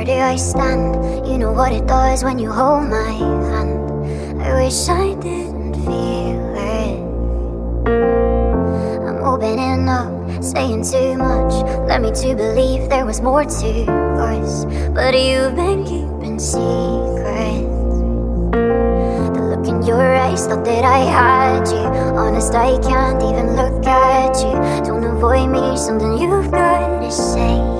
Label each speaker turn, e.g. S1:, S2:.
S1: Where do I stand? You know what it does when you hold my hand. I wish I didn't feel it. I'm opening up, saying too much. Led me to believe there was more to us. But you've been keeping secrets. The look in your eyes thought that I had you. Honest, I can't even look at you. Don't avoid me, something you've got to say.